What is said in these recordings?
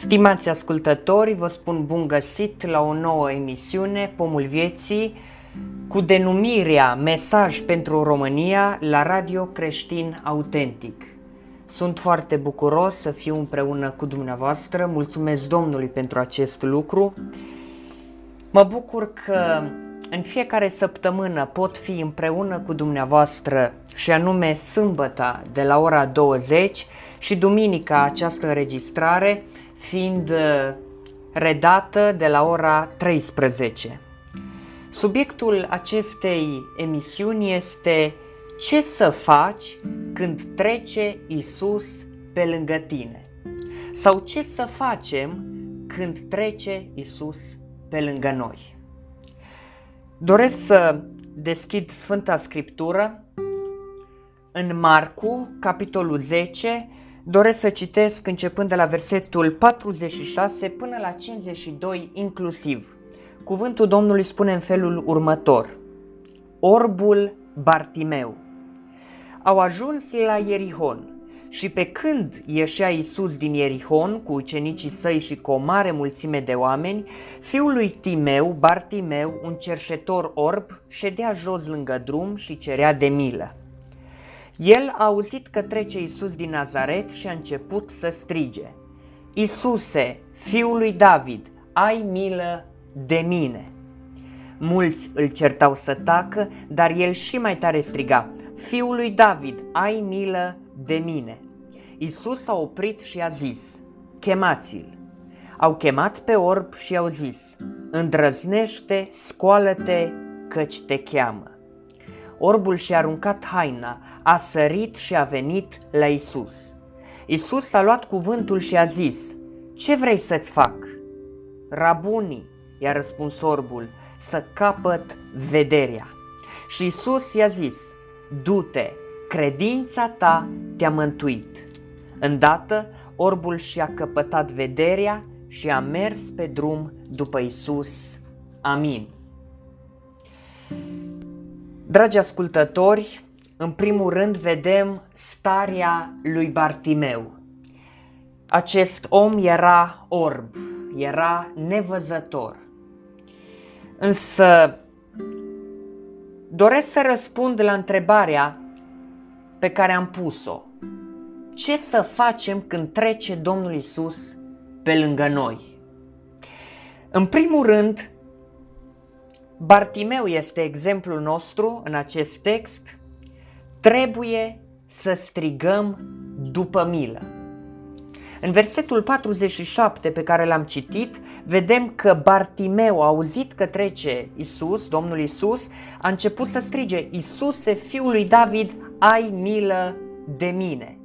Stimați ascultători, vă spun bun găsit la o nouă emisiune, Pomul Vieții, cu denumirea Mesaj pentru România la Radio Creștin Autentic. Sunt foarte bucuros să fiu împreună cu dumneavoastră, mulțumesc Domnului pentru acest lucru. Mă bucur că în fiecare săptămână pot fi împreună cu dumneavoastră și anume sâmbăta de la ora 20 și duminica această înregistrare fiind uh, redată de la ora 13. Subiectul acestei emisiuni este ce să faci când trece Isus pe lângă tine? Sau ce să facem când trece Isus pe lângă noi? Doresc să deschid Sfânta Scriptură în Marcu, capitolul 10, doresc să citesc începând de la versetul 46 până la 52 inclusiv. Cuvântul Domnului spune în felul următor. Orbul Bartimeu. Au ajuns la Ierihon și pe când ieșea Isus din Ierihon cu ucenicii săi și cu o mare mulțime de oameni, fiul lui Timeu, Bartimeu, un cerșetor orb, ședea jos lângă drum și cerea de milă. El a auzit că trece Isus din Nazaret și a început să strige. Isuse, fiul lui David, ai milă de mine. Mulți îl certau să tacă, dar el și mai tare striga, Fiul lui David, ai milă de mine. Isus a oprit și a zis, chemați-l. Au chemat pe orb și au zis, îndrăznește, scoală-te, căci te cheamă. Orbul și-a aruncat haina, a sărit și a venit la Isus. Isus a luat cuvântul și a zis, Ce vrei să-ți fac? Rabunii, i-a răspuns orbul, să capăt vederea. Și Isus i-a zis, Du-te, credința ta te-a mântuit. Îndată, orbul și-a căpătat vederea și a mers pe drum după Isus. Amin. Dragi ascultători, în primul rând vedem starea lui Bartimeu. Acest om era orb, era nevăzător. Însă doresc să răspund la întrebarea pe care am pus-o. Ce să facem când trece Domnul Isus pe lângă noi? În primul rând, Bartimeu este exemplul nostru în acest text. Trebuie să strigăm după milă. În versetul 47 pe care l-am citit, vedem că Bartimeu a auzit că trece Isus, Domnul Isus, a început să strige, Isuse, fiul lui David, ai milă de mine.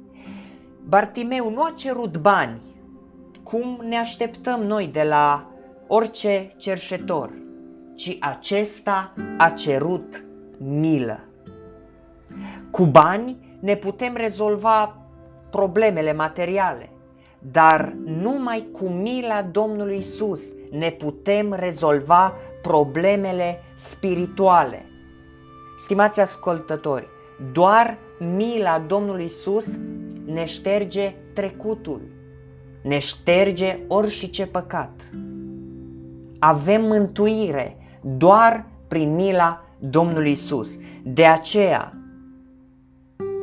Bartimeu nu a cerut bani, cum ne așteptăm noi de la orice cerșetor, ci acesta a cerut milă. Cu bani ne putem rezolva problemele materiale, dar numai cu mila Domnului Isus ne putem rezolva problemele spirituale. Stimați ascultători, doar mila Domnului Isus ne șterge trecutul, ne șterge orice păcat. Avem mântuire doar prin mila Domnului Isus. De aceea,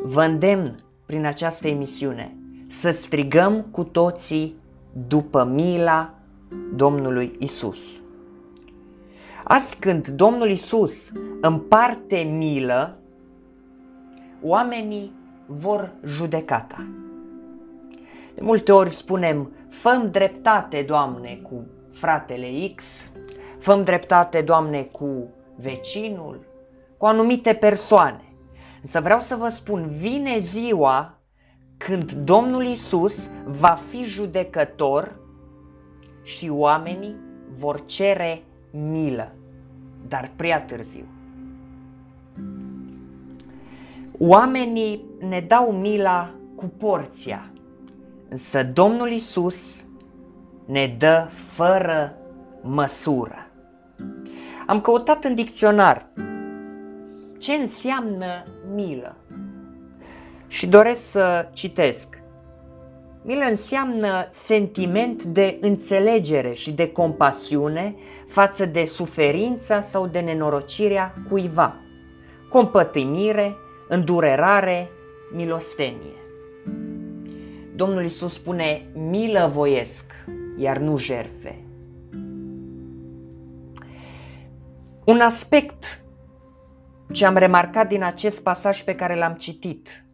vă îndemn prin această emisiune să strigăm cu toții după mila Domnului Isus. Azi când Domnul Isus împarte milă, oamenii vor judecata. De multe ori spunem, făm dreptate, Doamne, cu fratele X, făm dreptate, Doamne, cu vecinul, cu anumite persoane. Însă vreau să vă spun, vine ziua când Domnul Isus va fi judecător și oamenii vor cere milă, dar prea târziu. Oamenii ne dau mila cu porția, însă Domnul Isus ne dă fără măsură. Am căutat în dicționar ce înseamnă milă și doresc să citesc. Milă înseamnă sentiment de înțelegere și de compasiune față de suferința sau de nenorocirea cuiva, compătimire, îndurerare, milostenie. Domnul Isus spune, milă voiesc, iar nu jerfe. Un aspect ce am remarcat din acest pasaj pe care l-am citit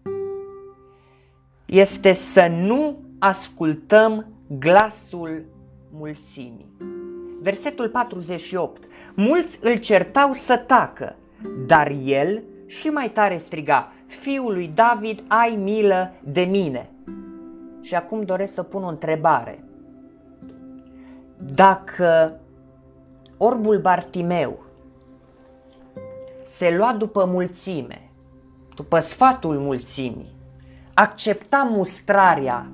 este să nu ascultăm glasul mulțimii. Versetul 48. Mulți îl certau să tacă, dar el și mai tare striga, Fiul lui David, ai milă de mine. Și acum doresc să pun o întrebare. Dacă orbul Bartimeu se lua după mulțime, după sfatul mulțimii, accepta mustrarea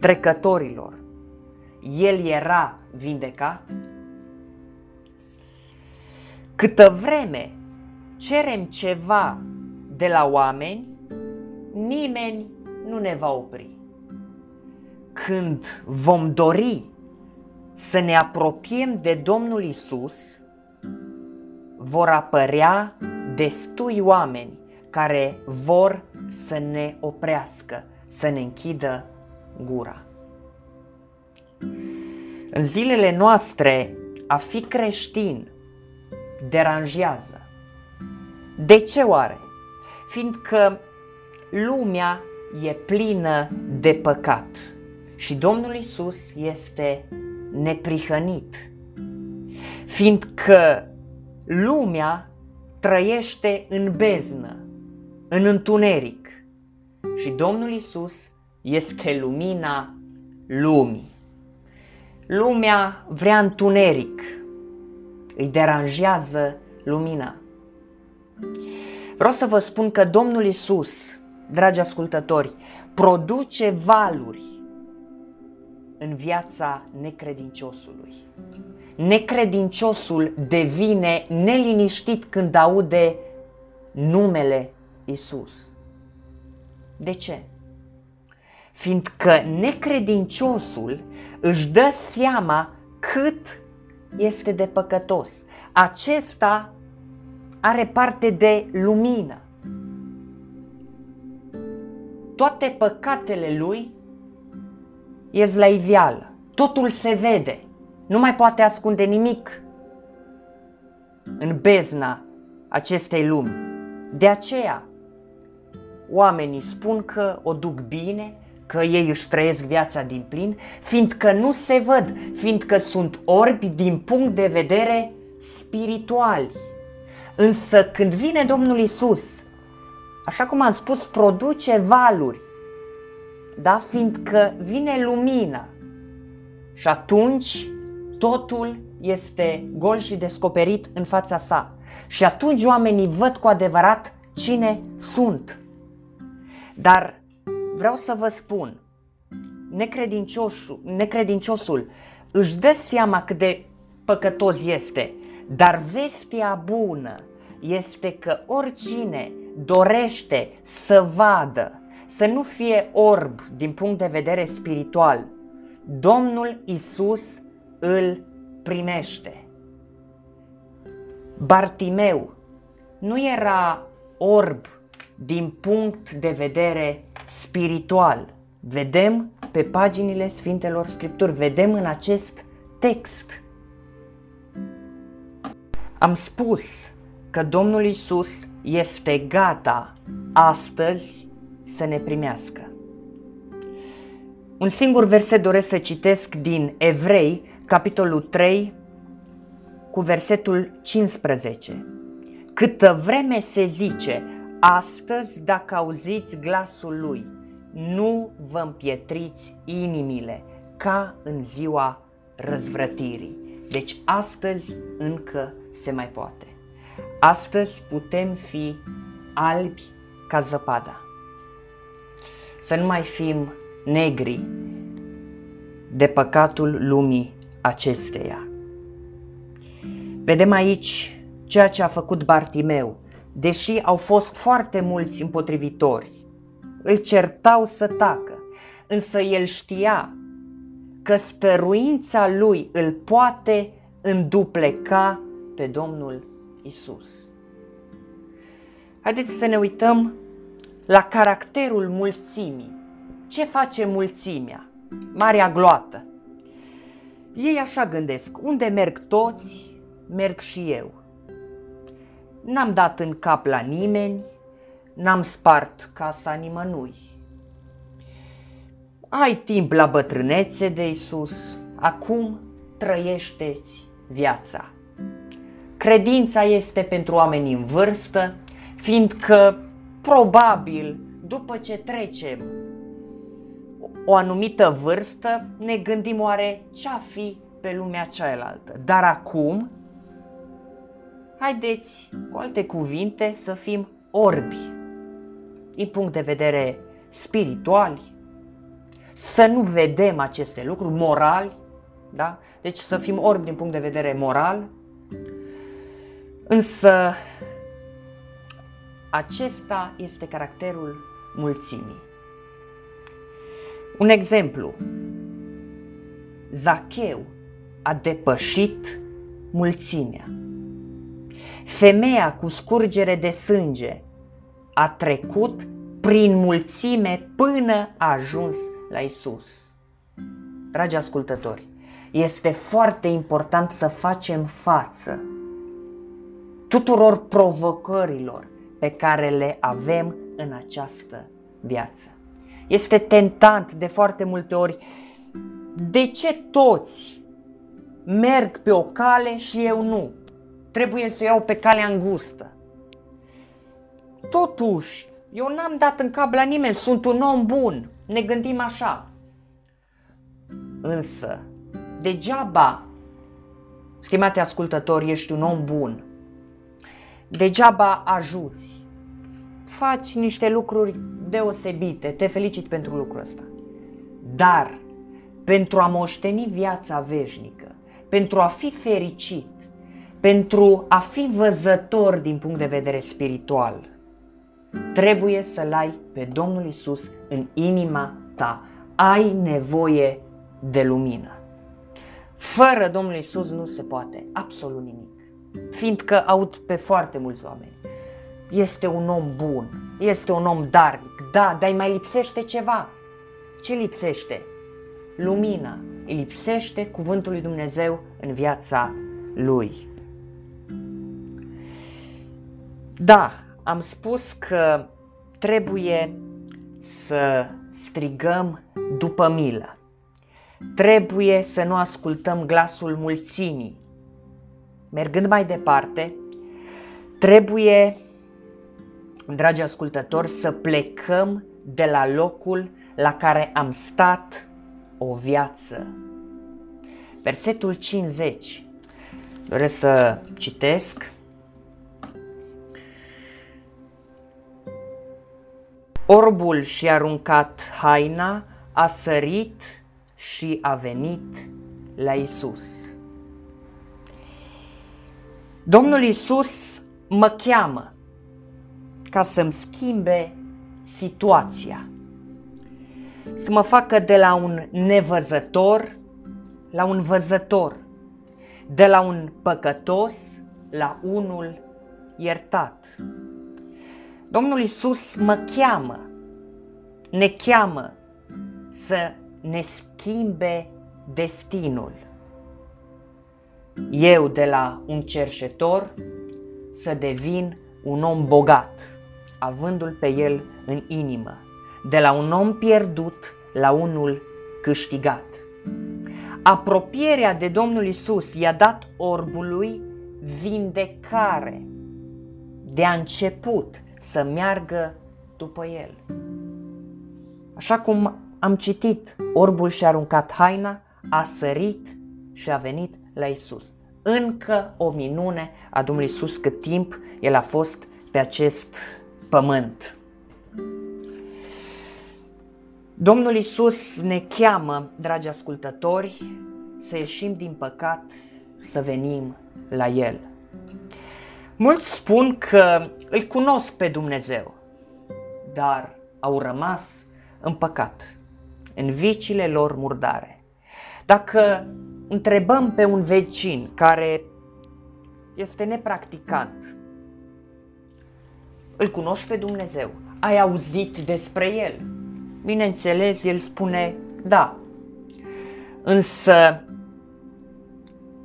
trecătorilor, el era vindecat? Câtă vreme cerem ceva de la oameni, nimeni nu ne va opri. Când vom dori să ne apropiem de Domnul Isus, vor apărea destui oameni care vor să ne oprească, să ne închidă gura. În zilele noastre, a fi creștin deranjează. De ce oare? Fiindcă lumea e plină de păcat și Domnul Isus este neprihănit. Fiindcă lumea trăiește în beznă, în întuneric și Domnul Isus este lumina lumii. Lumea vrea întuneric, îi deranjează lumina. Vreau să vă spun că Domnul Isus, dragi ascultători, produce valuri în viața necredinciosului. Necredinciosul devine neliniștit când aude numele Isus. De ce? Fiindcă necredinciosul își dă seama cât este de păcătos. Acesta are parte de lumină. Toate păcatele lui ies la iveală. Totul se vede. Nu mai poate ascunde nimic în bezna acestei lumi. De aceea, oamenii spun că o duc bine, că ei își trăiesc viața din plin, fiindcă nu se văd, fiindcă sunt orbi din punct de vedere spiritual. Însă când vine Domnul Isus, așa cum am spus, produce valuri, da? fiindcă vine lumina și atunci totul este gol și descoperit în fața sa. Și atunci oamenii văd cu adevărat cine sunt. Dar vreau să vă spun, necredinciosul, necredinciosul își dă seama cât de păcătos este, dar vestea bună este că oricine dorește să vadă, să nu fie orb din punct de vedere spiritual, Domnul Isus îl primește. Bartimeu nu era orb din punct de vedere spiritual. Vedem pe paginile Sfintelor Scripturi, vedem în acest text. Am spus că Domnul Isus este gata astăzi să ne primească. Un singur verset doresc să citesc din Evrei, capitolul 3, cu versetul 15. Câtă vreme se zice, astăzi dacă auziți glasul lui, nu vă împietriți inimile ca în ziua răzvrătirii. Deci astăzi încă se mai poate. Astăzi putem fi albi ca zăpada. Să nu mai fim negri de păcatul lumii acesteia. Vedem aici ceea ce a făcut Bartimeu, deși au fost foarte mulți împotrivitori, îl certau să tacă, însă el știa că stăruința lui îl poate îndupleca pe Domnul Isus. Haideți să ne uităm la caracterul mulțimii. Ce face mulțimea? Marea gloată. Ei așa gândesc, unde merg toți, merg și eu. N-am dat în cap la nimeni, n-am spart casa nimănui. Ai timp la bătrânețe de Isus, acum trăiește-ți viața. Credința este pentru oameni în vârstă, fiindcă probabil după ce trecem o anumită vârstă, ne gândim oare ce-a fi pe lumea cealaltă. Dar acum, haideți, cu alte cuvinte, să fim orbi din punct de vedere spiritual, să nu vedem aceste lucruri morali, da? Deci să fim orbi din punct de vedere moral, însă acesta este caracterul mulțimii. Un exemplu. Zacheu a depășit mulțimea. Femeia cu scurgere de sânge a trecut prin mulțime până a ajuns la Isus. Dragi ascultători, este foarte important să facem față tuturor provocărilor pe care le avem în această viață. Este tentant de foarte multe ori. De ce toți merg pe o cale și eu nu? Trebuie să iau pe calea îngustă. Totuși, eu n-am dat în cap la nimeni, sunt un om bun, ne gândim așa. Însă, degeaba, stimate ascultători, ești un om bun, degeaba ajuți, faci niște lucruri deosebite, te felicit pentru lucrul ăsta. Dar, pentru a moșteni viața veșnică, pentru a fi fericit, pentru a fi văzător din punct de vedere spiritual, trebuie să-L ai pe Domnul Isus în inima ta. Ai nevoie de lumină. Fără Domnul Isus nu se poate absolut nimic. Fiindcă aud pe foarte mulți oameni este un om bun, este un om darnic, da, dar îi mai lipsește ceva. Ce lipsește? Lumina. Îi lipsește cuvântul lui Dumnezeu în viața lui. Da, am spus că trebuie să strigăm după milă. Trebuie să nu ascultăm glasul mulțimii. Mergând mai departe, trebuie dragi ascultători, să plecăm de la locul la care am stat o viață. Versetul 50. Doresc să citesc. Orbul și-a aruncat haina, a sărit și a venit la Isus. Domnul Isus mă cheamă ca să-mi schimbe situația. Să mă facă de la un nevăzător la un văzător, de la un păcătos la unul iertat. Domnul Isus mă cheamă, ne cheamă să ne schimbe destinul. Eu de la un cerșetor să devin un om bogat avându-l pe el în inimă, de la un om pierdut la unul câștigat. Apropierea de Domnul Isus i-a dat orbului vindecare de a început să meargă după el. Așa cum am citit, orbul și-a aruncat haina, a sărit și a venit la Isus. Încă o minune a Domnului Isus cât timp el a fost pe acest pământ. Domnul Isus ne cheamă, dragi ascultători, să ieșim din păcat, să venim la El. Mulți spun că îl cunosc pe Dumnezeu, dar au rămas în păcat. în viciile lor murdare. Dacă întrebăm pe un vecin care este nepracticant, îl cunoști pe Dumnezeu, ai auzit despre El? Bineînțeles, el spune da. Însă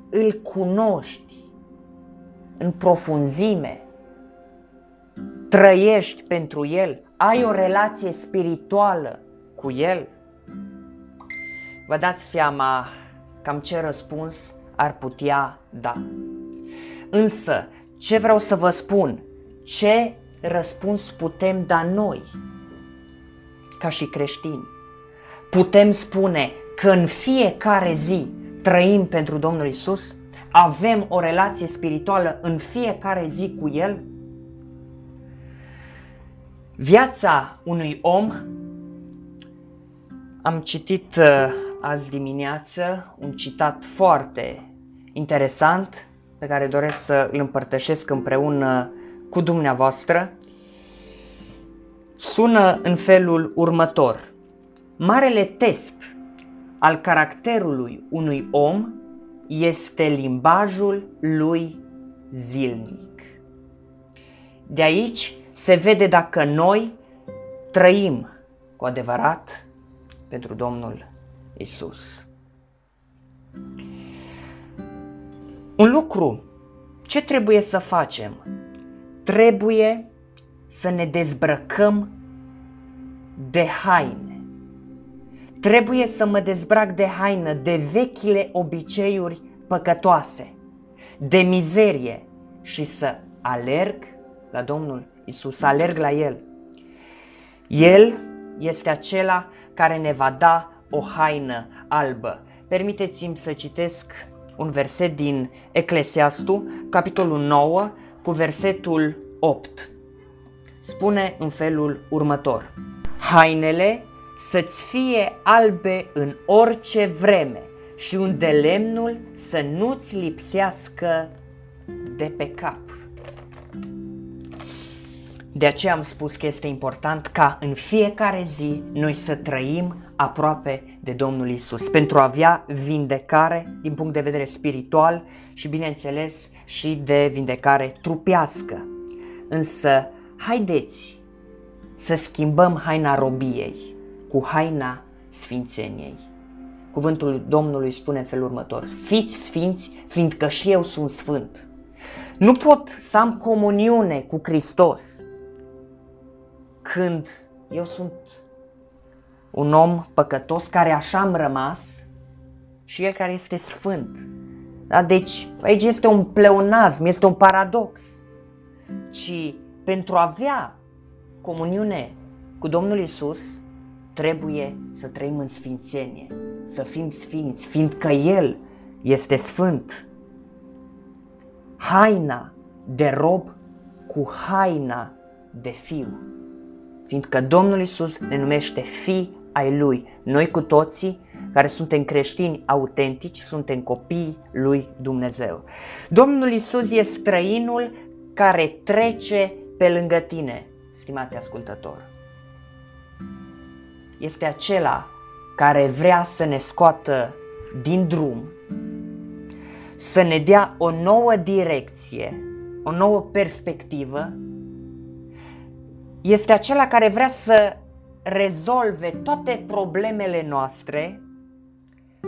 îl cunoști în profunzime, trăiești pentru El, ai o relație spirituală cu El? Vă dați seama cam ce răspuns ar putea da. Însă, ce vreau să vă spun? Ce răspuns putem da noi, ca și creștini? Putem spune că în fiecare zi trăim pentru Domnul Isus? Avem o relație spirituală în fiecare zi cu El? Viața unui om, am citit uh, azi dimineață un citat foarte interesant pe care doresc să îl împărtășesc împreună cu dumneavoastră. Sună în felul următor. Marele test al caracterului unui om este limbajul lui zilnic. De aici se vede dacă noi trăim cu adevărat pentru Domnul Isus. Un lucru, ce trebuie să facem? Trebuie să ne dezbrăcăm de haine. Trebuie să mă dezbrac de haină, de vechile obiceiuri păcătoase, de mizerie și să alerg la Domnul Isus, să alerg la El. El este acela care ne va da o haină albă. Permiteți-mi să citesc un verset din Eclesiastul, capitolul 9, cu versetul 8. Spune în felul următor. Hainele să-ți fie albe în orice vreme și unde lemnul să nu-ți lipsească de pe cap. De aceea am spus că este important ca în fiecare zi noi să trăim aproape de Domnul Isus pentru a avea vindecare din punct de vedere spiritual și bineînțeles și de vindecare trupească. Însă haideți să schimbăm haina robiei cu haina sfințeniei. Cuvântul Domnului spune în felul următor, fiți sfinți fiindcă și eu sunt sfânt. Nu pot să am comuniune cu Hristos când eu sunt un om păcătos care așa am rămas și el care este sfânt. Da? Deci aici este un pleonazm, este un paradox. Ci pentru a avea comuniune cu Domnul Isus, trebuie să trăim în sfințenie, să fim sfinți, fiindcă El este sfânt. Haina de rob cu haina de fiu, fiindcă Domnul Isus ne numește fi ai Lui. Noi cu toții care suntem creștini autentici, suntem copii lui Dumnezeu. Domnul Isus e străinul care trece pe lângă tine, stimate ascultător. Este acela care vrea să ne scoată din drum, să ne dea o nouă direcție, o nouă perspectivă. Este acela care vrea să rezolve toate problemele noastre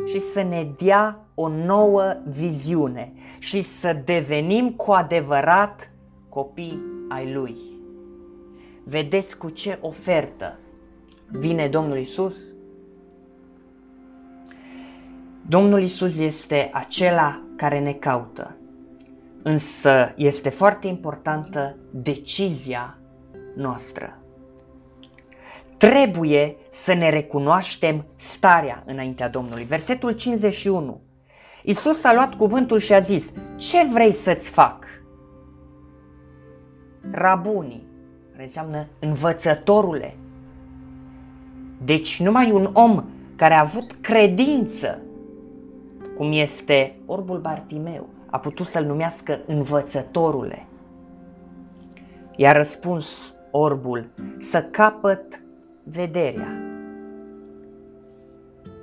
și să ne dea o nouă viziune și să devenim cu adevărat copii ai Lui. Vedeți cu ce ofertă vine Domnul Isus? Domnul Isus este acela care ne caută, însă este foarte importantă decizia noastră. Trebuie să ne recunoaștem starea înaintea Domnului. Versetul 51. Isus a luat cuvântul și a zis, ce vrei să-ți fac? Rabunii, care înseamnă învățătorule. Deci numai un om care a avut credință, cum este orbul Bartimeu, a putut să-l numească învățătorule. I-a răspuns orbul să capăt vederea.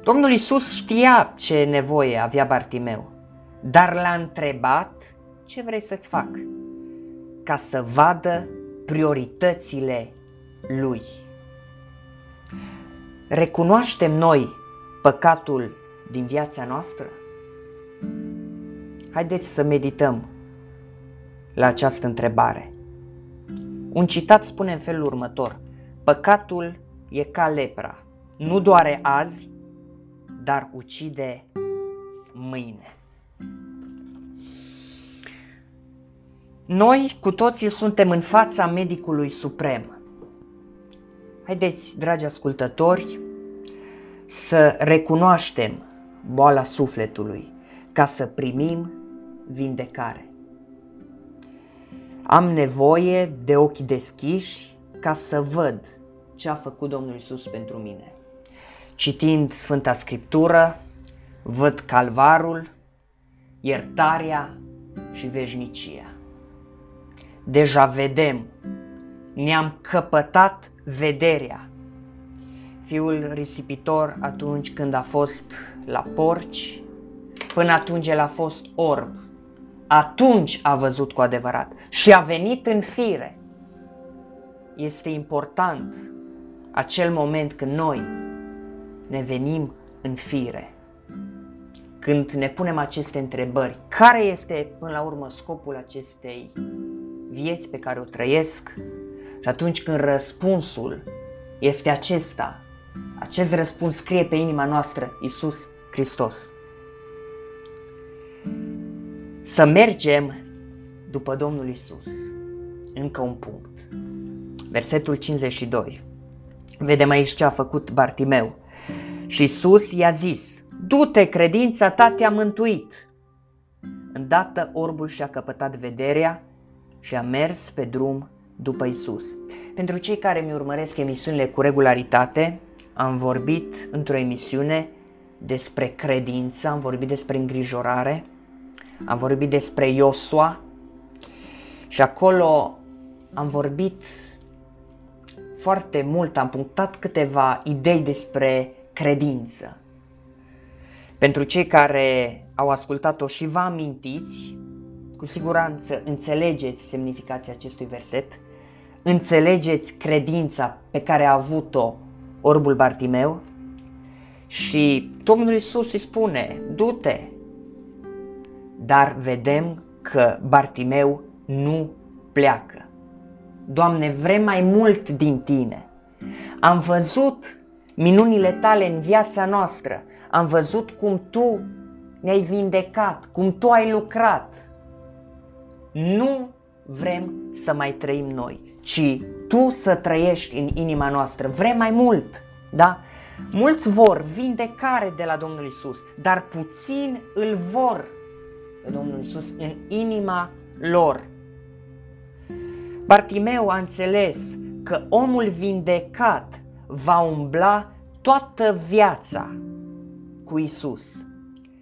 Domnul Isus știa ce nevoie avea Bartimeu, dar l-a întrebat ce vrei să-ți fac ca să vadă prioritățile lui. Recunoaștem noi păcatul din viața noastră? Haideți să medităm la această întrebare. Un citat spune în felul următor: Păcatul e ca lepra, nu doare azi, dar ucide mâine. Noi cu toții suntem în fața medicului suprem. Haideți, dragi ascultători, să recunoaștem boala sufletului ca să primim vindecare. Am nevoie de ochi deschiși ca să văd ce a făcut Domnul Isus pentru mine. Citind Sfânta Scriptură, văd calvarul, iertarea și veșnicia. Deja vedem, ne-am căpătat vederea. Fiul risipitor atunci când a fost la porci, până atunci el a fost orb. Atunci a văzut cu adevărat și a venit în fire. Este important acel moment când noi ne venim în fire. Când ne punem aceste întrebări, care este până la urmă scopul acestei vieți pe care o trăiesc? Și atunci când răspunsul este acesta, acest răspuns scrie pe inima noastră Isus Hristos. Să mergem după Domnul Isus. Încă un punct. Versetul 52. Vedem aici ce a făcut Bartimeu. Și Isus i-a zis, du-te, credința ta te-a mântuit. Îndată orbul și-a căpătat vederea și a mers pe drum după Isus. Pentru cei care mi urmăresc emisiunile cu regularitate, am vorbit într-o emisiune despre credință, am vorbit despre îngrijorare, am vorbit despre Iosua și acolo am vorbit foarte mult, am punctat câteva idei despre credință. Pentru cei care au ascultat-o și vă amintiți, cu siguranță înțelegeți semnificația acestui verset, înțelegeți credința pe care a avut-o orbul Bartimeu și Domnul Iisus îi spune, du-te, dar vedem că Bartimeu nu pleacă. Doamne, vrem mai mult din Tine. Am văzut minunile Tale în viața noastră. Am văzut cum Tu ne-ai vindecat, cum Tu ai lucrat. Nu vrem să mai trăim noi, ci Tu să trăiești în inima noastră. Vrem mai mult, da? Mulți vor vindecare de la Domnul Isus, dar puțin îl vor pe Domnul Isus în inima lor. Bartimeu a înțeles că omul vindecat va umbla toată viața cu Isus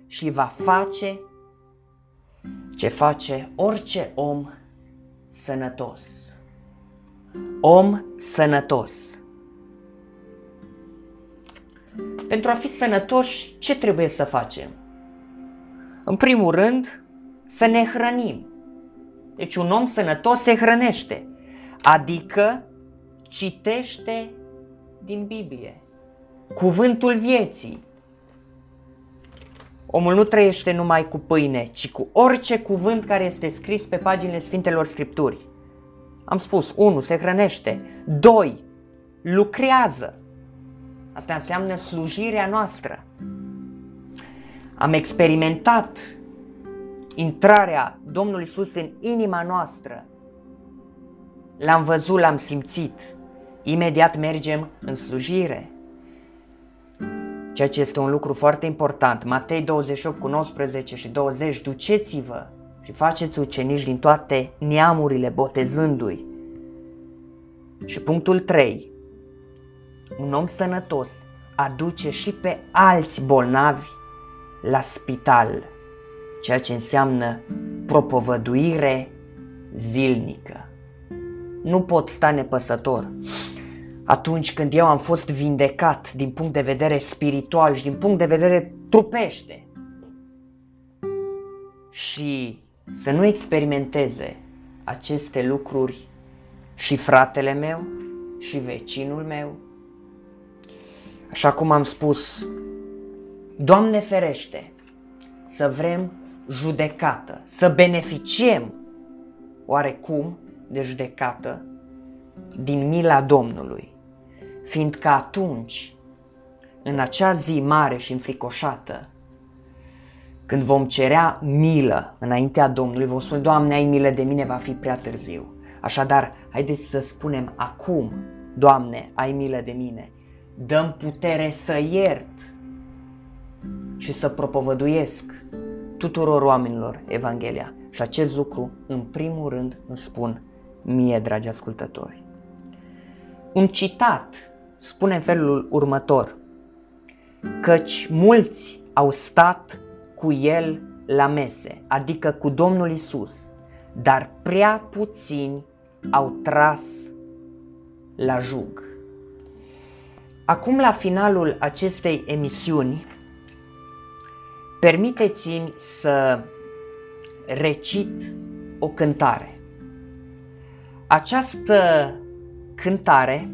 și va face ce face orice om sănătos. Om sănătos. Pentru a fi sănătoși, ce trebuie să facem? În primul rând, să ne hrănim. Deci un om sănătos se hrănește, adică citește din Biblie. Cuvântul vieții. Omul nu trăiește numai cu pâine, ci cu orice cuvânt care este scris pe paginile Sfintelor Scripturi. Am spus, 1. Se hrănește. 2. Lucrează. Asta înseamnă slujirea noastră. Am experimentat intrarea Domnului Isus în inima noastră. L-am văzut, l-am simțit. Imediat mergem în slujire. Ceea ce este un lucru foarte important. Matei 28 cu 19 și 20. Duceți-vă și faceți ucenici din toate neamurile, botezându-i. Și punctul 3. Un om sănătos aduce și pe alți bolnavi la spital, ceea ce înseamnă propovăduire zilnică. Nu pot sta nepăsător. Atunci când eu am fost vindecat din punct de vedere spiritual și din punct de vedere trupește și să nu experimenteze aceste lucruri și fratele meu și vecinul meu. Așa cum am spus, Doamne ferește să vrem judecată, să beneficiem oarecum de judecată din mila Domnului, fiindcă atunci, în acea zi mare și înfricoșată, când vom cerea milă înaintea Domnului, vom spune, Doamne, ai milă de mine, va fi prea târziu. Așadar, haideți să spunem acum, Doamne, ai milă de mine. Dăm putere să iert și să propovăduiesc tuturor oamenilor Evanghelia. Și acest lucru, în primul rând, îmi spun mie, dragi ascultători. Un citat spune în felul următor, căci mulți au stat cu el la mese, adică cu Domnul Isus, dar prea puțini au tras la jug. Acum, la finalul acestei emisiuni, permiteți-mi să recit o cântare. Această cântare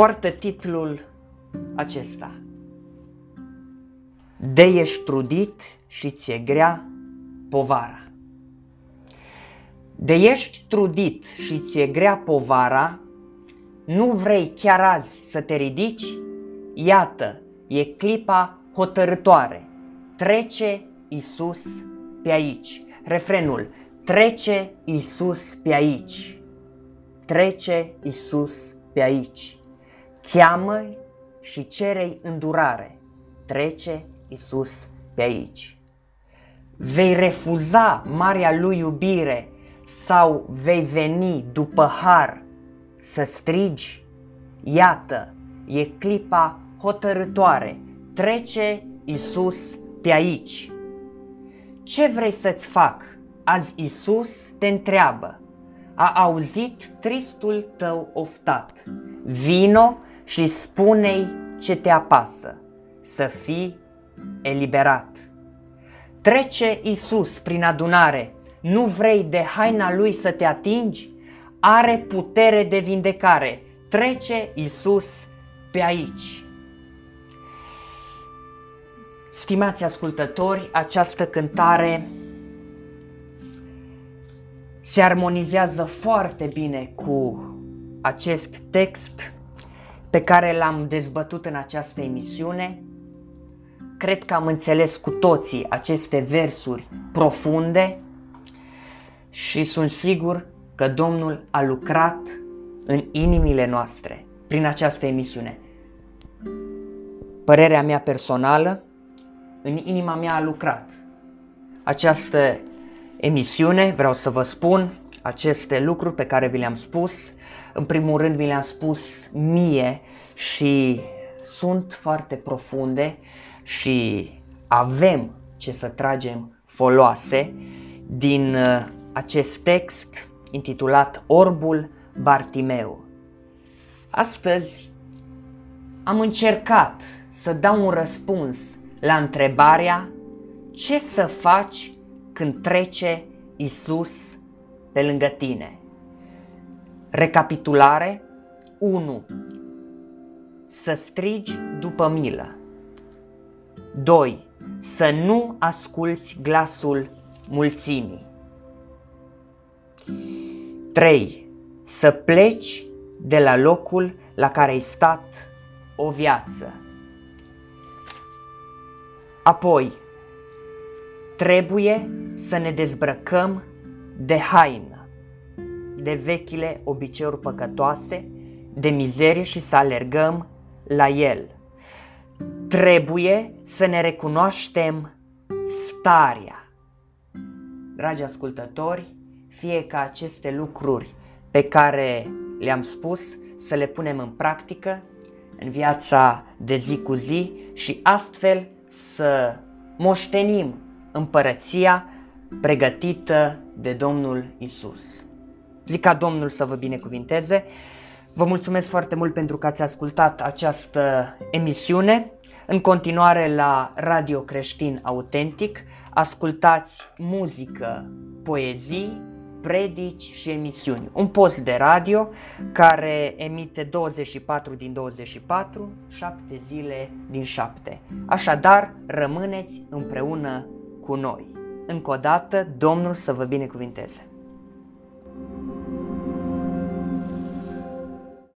poartă titlul acesta. De ești trudit și ți-e grea povara. De ești trudit și ți-e grea povara, nu vrei chiar azi să te ridici? Iată, e clipa hotărătoare. Trece Isus pe aici. Refrenul, trece Isus pe aici. Trece Isus pe aici. Cheamă și cerei îndurare. Trece Isus pe aici. Vei refuza marea lui iubire sau vei veni după har să strigi? Iată, e clipa hotărătoare. Trece Isus pe aici. Ce vrei să-ți fac? Azi Isus te întreabă. A auzit tristul tău oftat. Vino și spune-i ce te apasă. Să fii eliberat. Trece Isus prin adunare nu vrei de haina lui să te atingi? Are putere de vindecare. Trece Isus pe aici. Stimați ascultători, această cântare se armonizează foarte bine cu acest text pe care l-am dezbătut în această emisiune. Cred că am înțeles cu toții aceste versuri profunde și sunt sigur că Domnul a lucrat în inimile noastre prin această emisiune. Părerea mea personală, în inima mea a lucrat. Această emisiune, vreau să vă spun, aceste lucruri pe care vi le-am spus, în primul rând mi le-am spus mie și sunt foarte profunde și avem ce să tragem foloase din uh, acest text intitulat Orbul Bartimeu. Astăzi am încercat să dau un răspuns la întrebarea ce să faci când trece Isus pe lângă tine. Recapitulare 1. Să strigi după milă. 2. Să nu asculți glasul mulțimii. 3. Să pleci de la locul la care ai stat o viață. Apoi, trebuie să ne dezbrăcăm de haină, de vechile obiceiuri păcătoase, de mizerie și să alergăm la el. Trebuie să ne recunoaștem starea. Dragi ascultători, fie ca aceste lucruri pe care le-am spus să le punem în practică în viața de zi cu zi și astfel să moștenim împărăția pregătită de Domnul Isus. Zic ca Domnul să vă binecuvinteze. Vă mulțumesc foarte mult pentru că ați ascultat această emisiune. În continuare la Radio Creștin Autentic, ascultați muzică, poezii, predici și emisiuni. Un post de radio care emite 24 din 24, 7 zile din 7. Așadar, rămâneți împreună cu noi. Încă o dată, Domnul să vă binecuvinteze! Thank you.